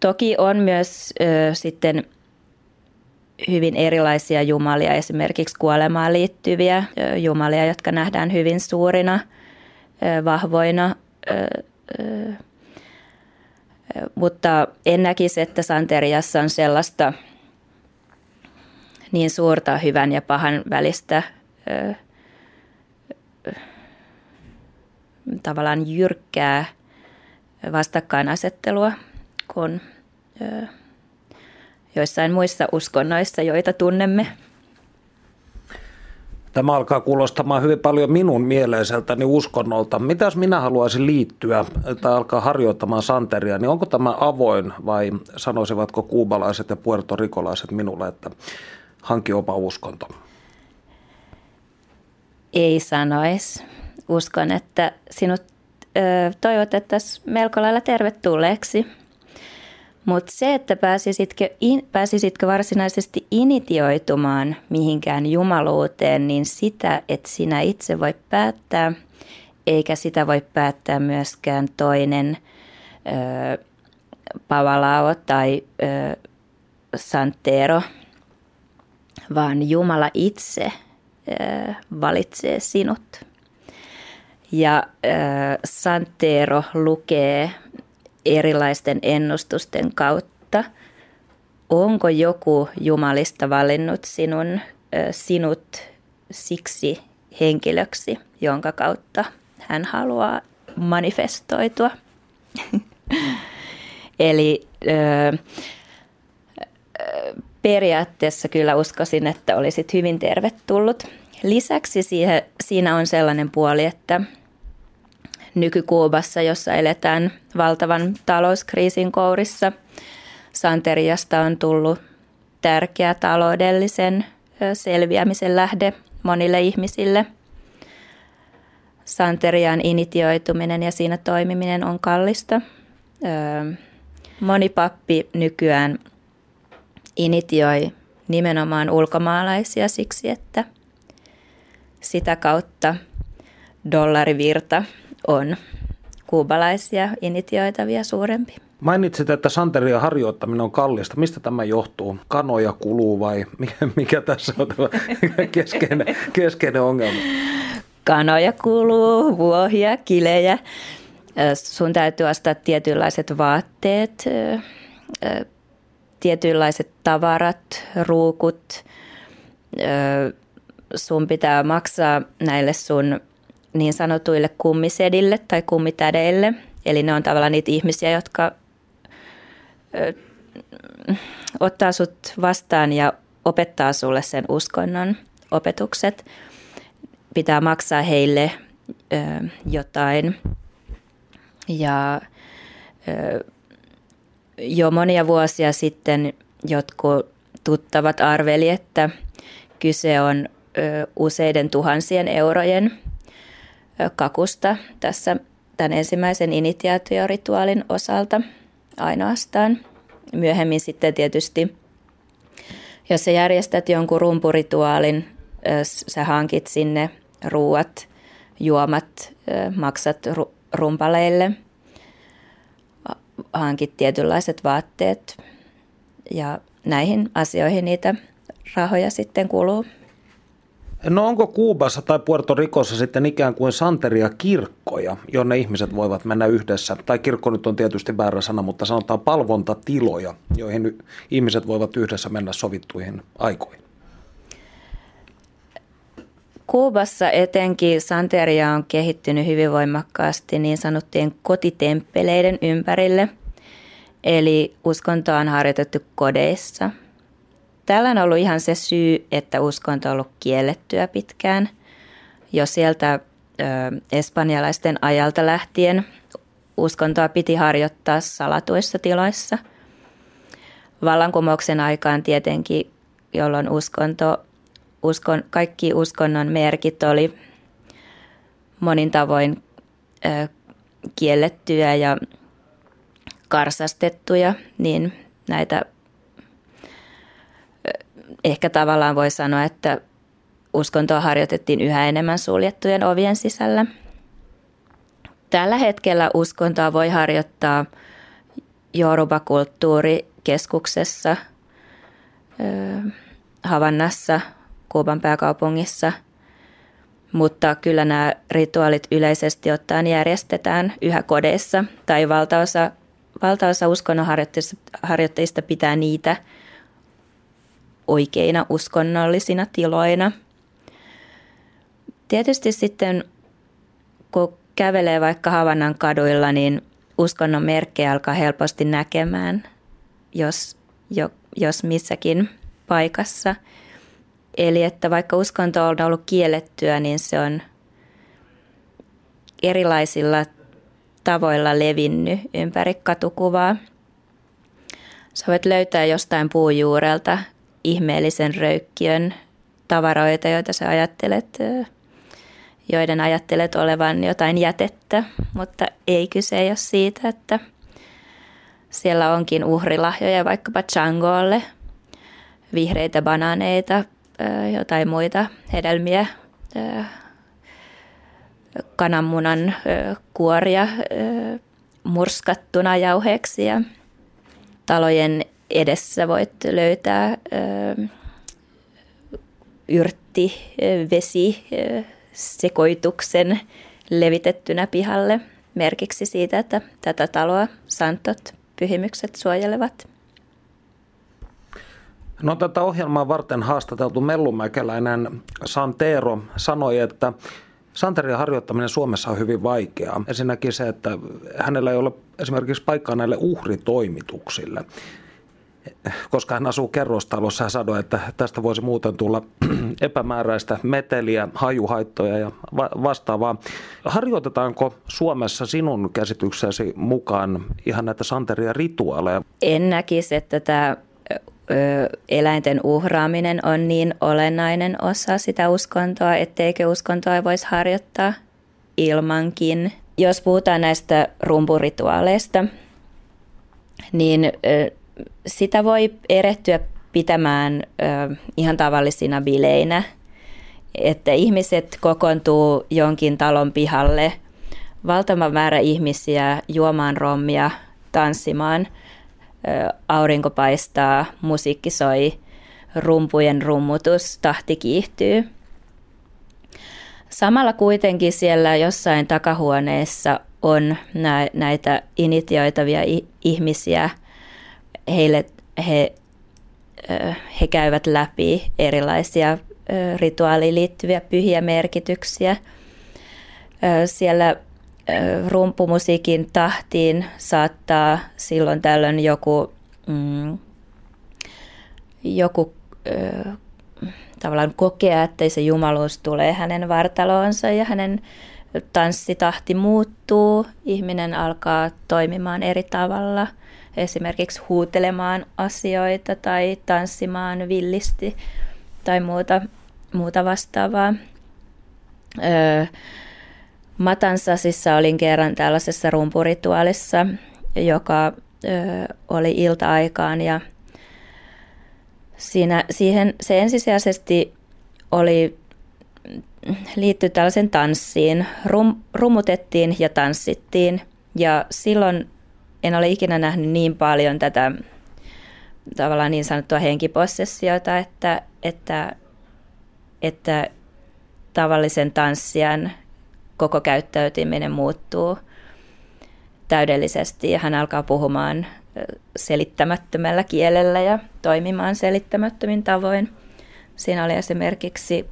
Toki on myös ö, sitten hyvin erilaisia jumalia, esimerkiksi kuolemaan liittyviä jumalia, jotka nähdään hyvin suurina, vahvoina. Mutta en näkisi, että Santeriassa on sellaista niin suurta hyvän ja pahan välistä tavallaan jyrkkää vastakkainasettelua kuin joissain muissa uskonnoissa, joita tunnemme. Tämä alkaa kuulostamaan hyvin paljon minun mieleiseltäni uskonnolta. Mitäs minä haluaisin liittyä tai alkaa harjoittamaan santeria, niin onko tämä avoin vai sanoisivatko kuubalaiset ja puertorikolaiset minulle, että hanki oma uskonto? Ei sanois. Uskon, että sinut toivotettaisiin melko lailla tervetulleeksi mutta se, että pääsisitkö, in, pääsisitkö varsinaisesti initioitumaan mihinkään jumaluuteen, niin sitä, että sinä itse voi päättää, eikä sitä voi päättää myöskään toinen ö, Pavalao tai ö, Santero, vaan Jumala itse ö, valitsee sinut. Ja ö, Santero lukee erilaisten ennustusten kautta. Onko joku Jumalista valinnut sinun, sinut siksi henkilöksi, jonka kautta hän haluaa manifestoitua? Eli periaatteessa kyllä uskoisin, että olisit hyvin tervetullut. Lisäksi siihen, siinä on sellainen puoli, että – nykykuubassa, jossa eletään valtavan talouskriisin kourissa. Santeriasta on tullut tärkeä taloudellisen selviämisen lähde monille ihmisille. Santerian initioituminen ja siinä toimiminen on kallista. Moni pappi nykyään initioi nimenomaan ulkomaalaisia siksi, että sitä kautta dollarivirta on kuubalaisia initioitavia suurempi. Mainitsit, että santeria harjoittaminen on kallista. Mistä tämä johtuu? Kanoja kuluu vai mikä, mikä tässä on tämä keskeinen, keskeinen ongelma? Kanoja kuluu, vuohia, kilejä. Sun täytyy ostaa tietynlaiset vaatteet, tietynlaiset tavarat, ruukut. Sun pitää maksaa näille sun niin sanotuille kummisedille tai kummitädeille. Eli ne on tavallaan niitä ihmisiä, jotka ö, ottaa sut vastaan ja opettaa sulle sen uskonnon opetukset. Pitää maksaa heille ö, jotain. Ja ö, jo monia vuosia sitten jotkut tuttavat arveli, että kyse on ö, useiden tuhansien eurojen kakusta tässä tämän ensimmäisen initiaatiorituaalin osalta ainoastaan. Myöhemmin sitten tietysti, jos sä järjestät jonkun rumpurituaalin, sä hankit sinne ruuat, juomat, maksat rumpaleille, hankit tietynlaiset vaatteet ja näihin asioihin niitä rahoja sitten kuluu. No onko Kuubassa tai Puerto Ricossa sitten ikään kuin santeria kirkkoja, jonne ihmiset voivat mennä yhdessä? Tai kirkko nyt on tietysti väärä sana, mutta sanotaan palvontatiloja, joihin ihmiset voivat yhdessä mennä sovittuihin aikoihin. Kuubassa etenkin santeria on kehittynyt hyvin voimakkaasti niin sanottujen kotitemppeleiden ympärille. Eli uskontoa on harjoitettu kodeissa – Täällä on ollut ihan se syy, että uskonto on ollut kiellettyä pitkään. Jo sieltä ö, espanjalaisten ajalta lähtien uskontoa piti harjoittaa salatuissa tiloissa. Vallankumouksen aikaan tietenkin jolloin uskonto, uskon, kaikki uskonnon merkit oli monin tavoin ö, kiellettyjä ja karsastettuja, niin näitä ehkä tavallaan voi sanoa, että uskontoa harjoitettiin yhä enemmän suljettujen ovien sisällä. Tällä hetkellä uskontoa voi harjoittaa Yoruba-kulttuurikeskuksessa Havannassa, Kuuban pääkaupungissa, mutta kyllä nämä rituaalit yleisesti ottaen järjestetään yhä kodeissa tai valtaosa, valtaosa uskonnonharjoittajista pitää niitä oikeina uskonnollisina tiloina. Tietysti sitten kun kävelee vaikka Havannan kaduilla, niin uskonnon merkkejä alkaa helposti näkemään, jos, jo, jos missäkin paikassa. Eli että vaikka uskonto on ollut kiellettyä, niin se on erilaisilla tavoilla levinnyt ympäri katukuvaa. Sä voit löytää jostain puujuurelta ihmeellisen röykkiön tavaroita, joita sä ajattelet joiden ajattelet olevan jotain jätettä, mutta ei kyse ole siitä, että siellä onkin uhrilahjoja vaikkapa Changolle, vihreitä banaaneita, jotain muita hedelmiä, kananmunan kuoria murskattuna jauheeksi ja talojen edessä voit löytää yrtti, vesi, sekoituksen levitettynä pihalle merkiksi siitä, että tätä taloa santot pyhimykset suojelevat. No tätä ohjelmaa varten haastateltu mellumäkeläinen Santero sanoi, että Santerin harjoittaminen Suomessa on hyvin vaikeaa. Ensinnäkin se, että hänellä ei ole esimerkiksi paikkaa näille uhritoimituksille koska hän asuu kerrostalossa ja sanoi, että tästä voisi muuten tulla epämääräistä meteliä, hajuhaittoja ja vastaavaa. Harjoitetaanko Suomessa sinun käsityksesi mukaan ihan näitä santeria rituaaleja? En näkisi, että tämä eläinten uhraaminen on niin olennainen osa sitä uskontoa, etteikö uskontoa voisi harjoittaa ilmankin. Jos puhutaan näistä rumpurituaaleista, niin sitä voi erehtyä pitämään ihan tavallisina bileinä, että ihmiset kokoontuu jonkin talon pihalle, valtava määrä ihmisiä juomaan rommia, tanssimaan, aurinko paistaa, musiikki soi, rumpujen rummutus, tahti kiihtyy. Samalla kuitenkin siellä jossain takahuoneessa on näitä initioitavia ihmisiä – heille he, he käyvät läpi erilaisia rituaaliin liittyviä pyhiä merkityksiä. Siellä rumpumusiikin tahtiin saattaa silloin tällöin joku, mm, joku tavallaan kokea, että se jumaluus tulee hänen vartaloonsa ja hänen tanssitahti muuttuu. Ihminen alkaa toimimaan eri tavalla – esimerkiksi huutelemaan asioita tai tanssimaan villisti tai muuta, muuta vastaavaa. Öö, Matansasissa olin kerran tällaisessa rumpurituaalissa, joka ö, oli ilta-aikaan ja siinä, siihen, se ensisijaisesti oli liittyy tällaisen tanssiin. Rum, rumutettiin ja tanssittiin ja silloin en ole ikinä nähnyt niin paljon tätä tavallaan niin sanottua henkipossessiota, että, että, että tavallisen tanssijan koko käyttäytyminen muuttuu täydellisesti ja hän alkaa puhumaan selittämättömällä kielellä ja toimimaan selittämättömin tavoin. Siinä oli esimerkiksi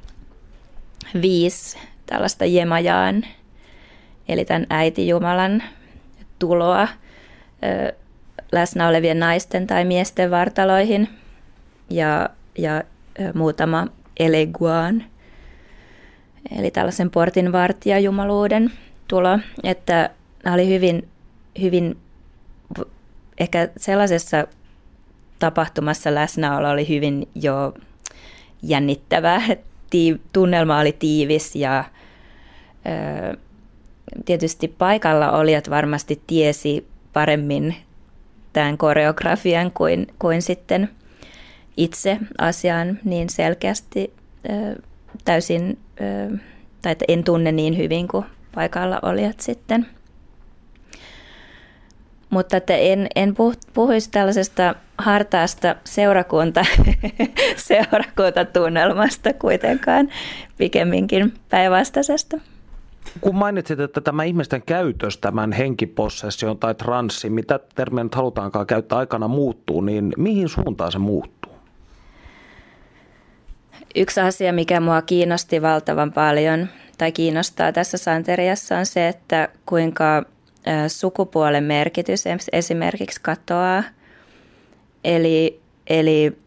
viisi tällaista Jemajaan, eli tämän äiti Jumalan läsnä olevien naisten tai miesten vartaloihin ja, ja muutama eleguaan, eli tällaisen portin vartija jumaluuden tulo, että nämä oli hyvin, hyvin ehkä sellaisessa tapahtumassa läsnäolo oli hyvin jo jännittävää. Tunnelma oli tiivis ja tietysti paikalla olijat varmasti tiesi paremmin tämän koreografian kuin, kuin sitten itse asiaan niin selkeästi täysin, tai että en tunne niin hyvin kuin paikalla olijat sitten. Mutta että en, en puhuisi tällaisesta hartaasta seurakunta, seurakuntatunnelmasta kuitenkaan, pikemminkin päinvastaisesta. Kun mainitsit, että tämä ihmisten käytös tämän henkipossession tai transsi, mitä termiä nyt halutaankaan käyttää aikana muuttuu, niin mihin suuntaan se muuttuu? Yksi asia, mikä mua kiinnosti valtavan paljon tai kiinnostaa tässä santeriassa on se, että kuinka sukupuolen merkitys esimerkiksi katoaa. Eli, eli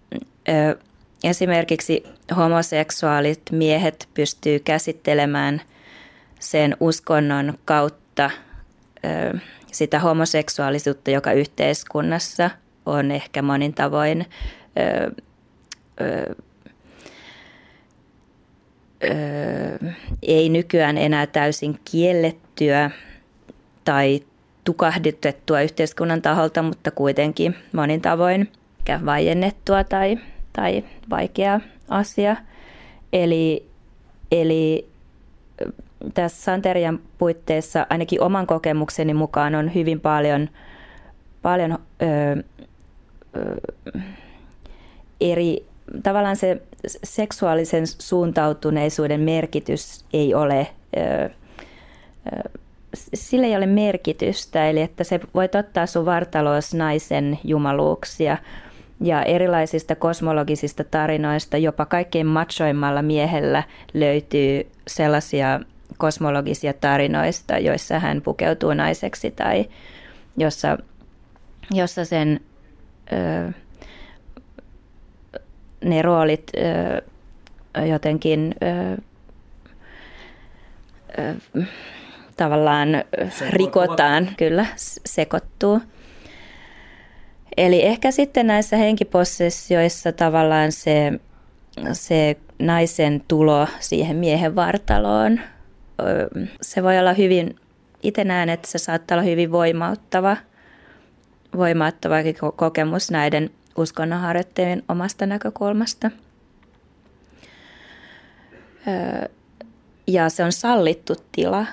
esimerkiksi homoseksuaalit miehet pystyy käsittelemään sen uskonnon kautta sitä homoseksuaalisuutta, joka yhteiskunnassa on ehkä monin tavoin ei nykyään enää täysin kiellettyä tai tukahdutettua yhteiskunnan taholta, mutta kuitenkin monin tavoin vaiennettua tai, tai vaikea asia. Eli, eli tässä Santerian puitteissa ainakin oman kokemukseni mukaan on hyvin paljon, paljon ö, ö, eri, tavallaan se seksuaalisen suuntautuneisuuden merkitys ei ole, ö, ö, sillä ei ole merkitystä, eli että se voi ottaa sun vartaloos naisen jumaluuksia ja erilaisista kosmologisista tarinoista, jopa kaikkein machoimmalla miehellä löytyy sellaisia kosmologisia tarinoista, joissa hän pukeutuu naiseksi tai jossa, jossa sen ö, ne roolit ö, jotenkin ö, ö, tavallaan rikotaan, kyllä, sekoittuu. Eli ehkä sitten näissä henkipossessioissa tavallaan se, se naisen tulo siihen miehen vartaloon, se voi olla hyvin, itse näen, että se saattaa olla hyvin voimauttava, voimauttava kokemus näiden uskonnonharjoittajien omasta näkökulmasta. Ja se on sallittu tila.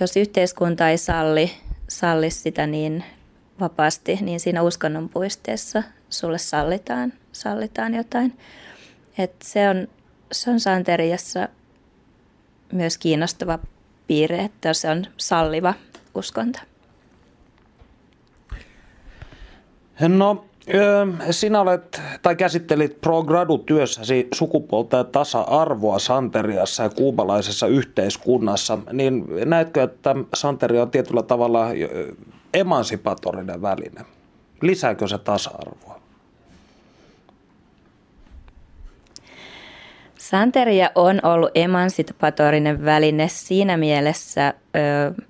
Jos yhteiskunta ei salli, salli sitä niin vapaasti, niin siinä uskonnon puisteessa sulle sallitaan, sallitaan jotain. Et se on, se on santeriassa myös kiinnostava piirre, että se on salliva uskonto. No, sinä olet tai käsittelit pro gradu työssäsi sukupuolta ja tasa-arvoa Santeriassa ja kuubalaisessa yhteiskunnassa, niin näetkö, että Santeria on tietyllä tavalla emansipatorinen väline? Lisääkö se tasa-arvoa? Santeria on ollut emansipatorinen väline siinä mielessä ö,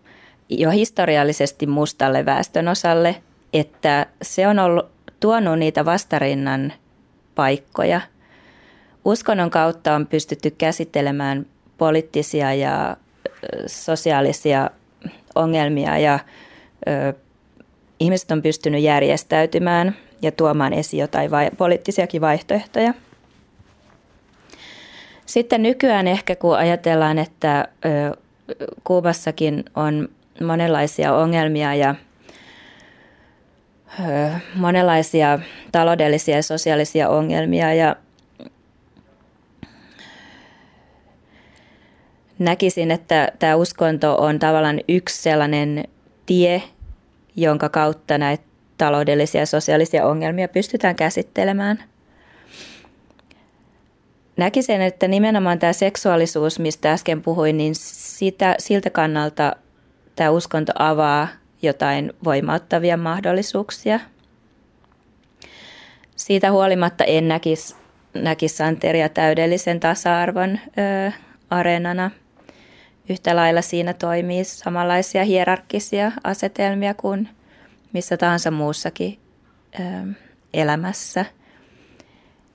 jo historiallisesti mustalle väestönosalle, että se on ollut tuonut niitä vastarinnan paikkoja. Uskonnon kautta on pystytty käsittelemään poliittisia ja sosiaalisia ongelmia ja ö, ihmiset on pystynyt järjestäytymään ja tuomaan esiin jotain vai, poliittisiakin vaihtoehtoja. Sitten nykyään ehkä kun ajatellaan, että Kuubassakin on monenlaisia ongelmia ja – monenlaisia taloudellisia ja sosiaalisia ongelmia ja näkisin, että tämä uskonto on tavallaan yksi sellainen tie, jonka kautta näitä taloudellisia ja sosiaalisia ongelmia pystytään käsittelemään. Näkisin, että nimenomaan tämä seksuaalisuus, mistä äsken puhuin, niin sitä, siltä kannalta tämä uskonto avaa jotain voimauttavia mahdollisuuksia. Siitä huolimatta en näkisi, näkisi Santeria täydellisen tasa-arvon ö, areenana. Yhtä lailla siinä toimii samanlaisia hierarkkisia asetelmia kuin missä tahansa muussakin ö, elämässä.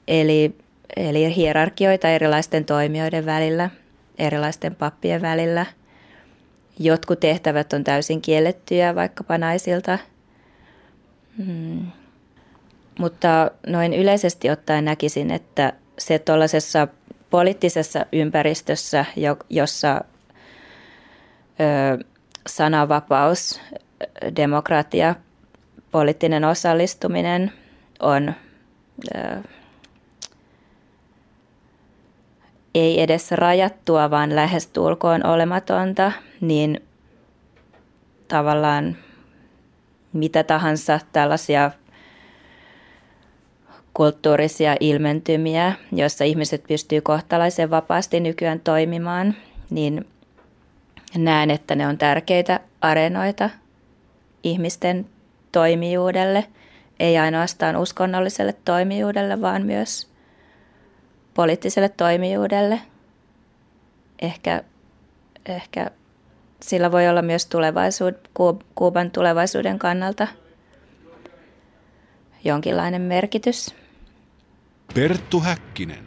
Eli eli hierarkioita erilaisten toimijoiden välillä, erilaisten pappien välillä. Jotkut tehtävät on täysin kiellettyjä vaikkapa naisilta. Hmm. Mutta noin yleisesti ottaen näkisin, että se tuollaisessa poliittisessa ympäristössä, jossa ö, sananvapaus, demokratia, poliittinen osallistuminen on ö, ei edes rajattua, vaan lähestulkoon olematonta, niin tavallaan mitä tahansa tällaisia kulttuurisia ilmentymiä, joissa ihmiset pystyy kohtalaisen vapaasti nykyään toimimaan, niin näen, että ne on tärkeitä areenoita ihmisten toimijuudelle, ei ainoastaan uskonnolliselle toimijuudelle, vaan myös poliittiselle toimijuudelle. Ehkä, ehkä sillä voi olla myös tulevaisuud, Kuuban tulevaisuuden kannalta jonkinlainen merkitys. Perttu Häkkinen.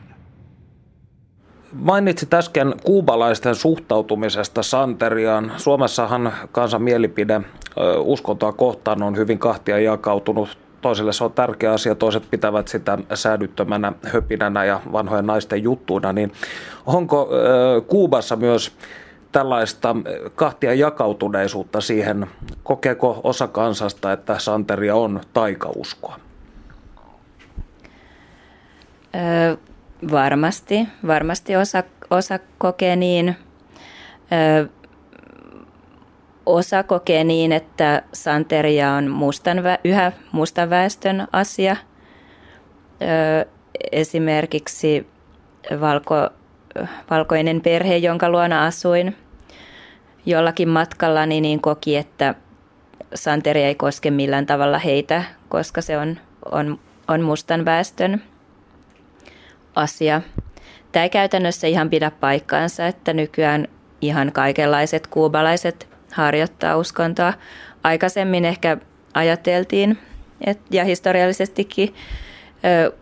Mainitsit äsken kuubalaisten suhtautumisesta Santeriaan. Suomessahan kansan mielipide uskontoa kohtaan on hyvin kahtia jakautunut. Toiselle se on tärkeä asia, toiset pitävät sitä säädyttömänä höpinänä ja vanhojen naisten juttuina. Niin onko Kuubassa myös tällaista kahtia jakautuneisuutta siihen, kokeeko osa kansasta, että Santeria on taikauskoa? Varmasti. Varmasti osa, osa kokee niin. Osa kokee niin, että Santeria on mustan, yhä mustan väestön asia. Öö, esimerkiksi valko, valkoinen perhe, jonka luona asuin jollakin matkalla, niin koki, että Santeria ei koske millään tavalla heitä, koska se on, on, on mustan väestön asia. Tämä ei käytännössä ihan pidä paikkaansa, että nykyään ihan kaikenlaiset kuubalaiset harjoittaa uskontoa. Aikaisemmin ehkä ajateltiin, et, ja historiallisestikin ö,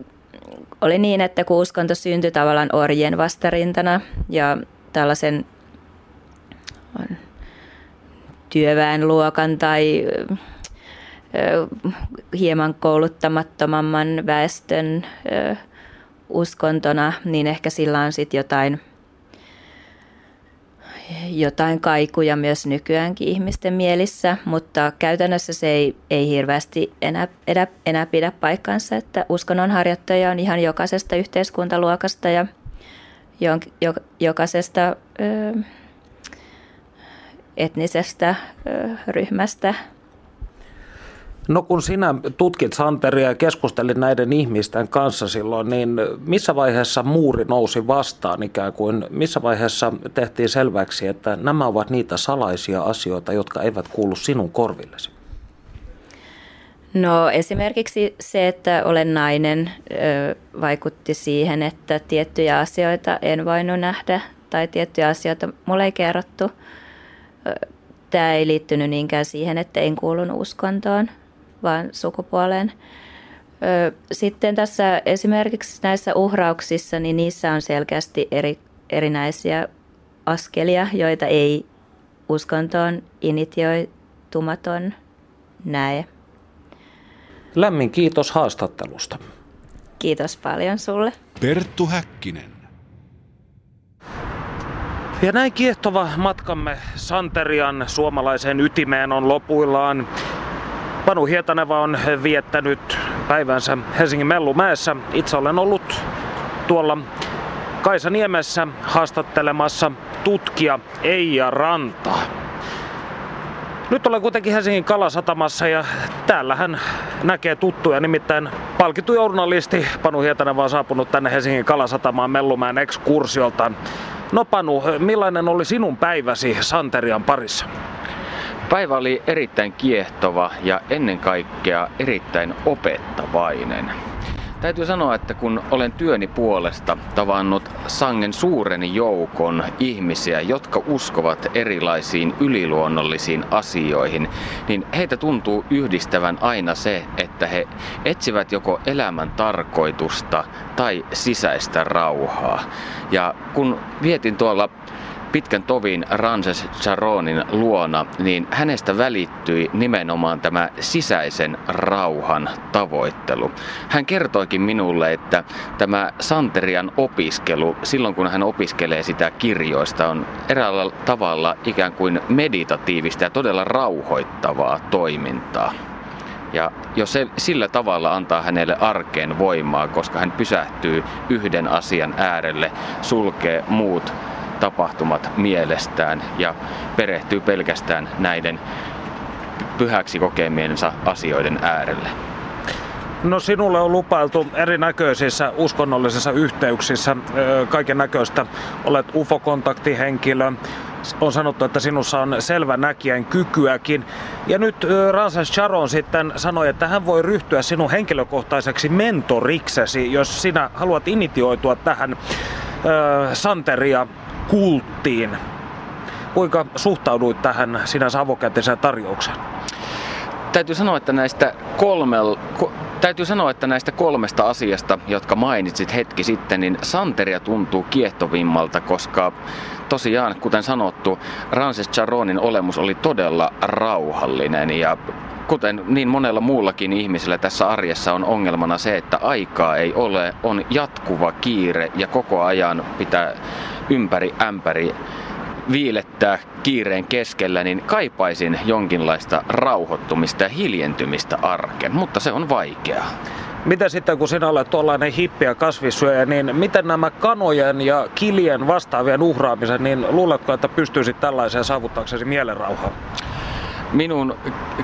oli niin, että kun uskonto syntyi tavallaan orjien vastarintana ja tällaisen työväenluokan tai ö, hieman kouluttamattomamman väestön ö, uskontona, niin ehkä sillä on sitten jotain, jotain kaikuja myös nykyäänkin ihmisten mielissä, mutta käytännössä se ei, ei hirveästi enää, enää, enää pidä paikkansa, että uskonnonharjoittajia on ihan jokaisesta yhteiskuntaluokasta ja jokaisesta ö, etnisestä ö, ryhmästä No kun sinä tutkit Santeria ja keskustelit näiden ihmisten kanssa silloin, niin missä vaiheessa muuri nousi vastaan ikään kuin? Missä vaiheessa tehtiin selväksi, että nämä ovat niitä salaisia asioita, jotka eivät kuulu sinun korvillesi? No esimerkiksi se, että olen nainen, vaikutti siihen, että tiettyjä asioita en voinut nähdä tai tiettyjä asioita mulle ei kerrottu. Tämä ei liittynyt niinkään siihen, että en kuulunut uskontoon, vaan sukupuoleen. Sitten tässä esimerkiksi näissä uhrauksissa, niin niissä on selkeästi eri, erinäisiä askelia, joita ei uskontoon initioitumaton näe. Lämmin kiitos haastattelusta. Kiitos paljon sulle. Perttu Häkkinen. Ja näin kiehtova matkamme Santerian suomalaiseen ytimeen on lopuillaan. Panu Hietaneva on viettänyt päivänsä Helsingin Mellumäessä. Itse olen ollut tuolla Kaisa Niemessä haastattelemassa tutkija Eija Rantaa. Nyt olen kuitenkin Helsingin Kalasatamassa ja täällähän näkee tuttuja, nimittäin palkittu journalisti Panu Hietaneva on saapunut tänne Helsingin Kalasatamaan Mellumään ekskursiolta. No Panu, millainen oli sinun päiväsi Santerian parissa? Päivä oli erittäin kiehtova ja ennen kaikkea erittäin opettavainen. Täytyy sanoa, että kun olen työni puolesta tavannut sangen suuren joukon ihmisiä, jotka uskovat erilaisiin yliluonnollisiin asioihin, niin heitä tuntuu yhdistävän aina se, että he etsivät joko elämän tarkoitusta tai sisäistä rauhaa. Ja kun vietin tuolla pitkän tovin Rances Charonin luona, niin hänestä välittyi nimenomaan tämä sisäisen rauhan tavoittelu. Hän kertoikin minulle, että tämä Santerian opiskelu, silloin kun hän opiskelee sitä kirjoista, on eräällä tavalla ikään kuin meditatiivista ja todella rauhoittavaa toimintaa. Ja jos se sillä tavalla antaa hänelle arkeen voimaa, koska hän pysähtyy yhden asian äärelle, sulkee muut tapahtumat mielestään ja perehtyy pelkästään näiden pyhäksi kokemiensa asioiden äärelle. No sinulle on lupailtu erinäköisissä uskonnollisissa yhteyksissä kaiken näköistä. Olet UFO-kontaktihenkilö, on sanottu, että sinussa on selvä näkijän kykyäkin. Ja nyt Ransan Sharon sitten sanoi, että hän voi ryhtyä sinun henkilökohtaiseksi mentoriksesi, jos sinä haluat initioitua tähän äh, Santeria kulttiin. Kuinka suhtauduit tähän sinänsä avokätiseen tarjoukseen? Täytyy sanoa, että näistä kolmel, Täytyy sanoa, että näistä kolmesta asiasta, jotka mainitsit hetki sitten, niin Santeria tuntuu kiehtovimmalta, koska tosiaan, kuten sanottu, Rances Charonin olemus oli todella rauhallinen ja kuten niin monella muullakin ihmisellä tässä arjessa on ongelmana se, että aikaa ei ole, on jatkuva kiire ja koko ajan pitää ympäri ämpäri viilettää kiireen keskellä, niin kaipaisin jonkinlaista rauhoittumista ja hiljentymistä arkeen, mutta se on vaikeaa. Mitä sitten, kun sinä olet tuollainen hippi ja kasvissyöjä, niin miten nämä kanojen ja kilien vastaavien uhraamisen, niin luuletko, että pystyisit tällaiseen saavuttaaksesi mielenrauhaa? Minun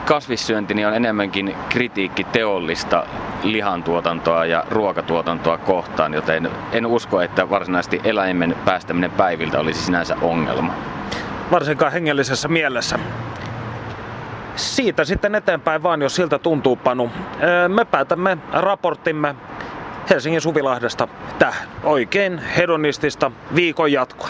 kasvissyöntini on enemmänkin kritiikki teollista lihantuotantoa ja ruokatuotantoa kohtaan, joten en usko, että varsinaisesti eläimen päästäminen päiviltä olisi sinänsä ongelma. Varsinkaan hengellisessä mielessä. Siitä sitten eteenpäin vaan, jos siltä tuntuu Panu. Me päätämme raporttimme Helsingin Suvilahdesta tähän. Oikein hedonistista viikon jatkoa.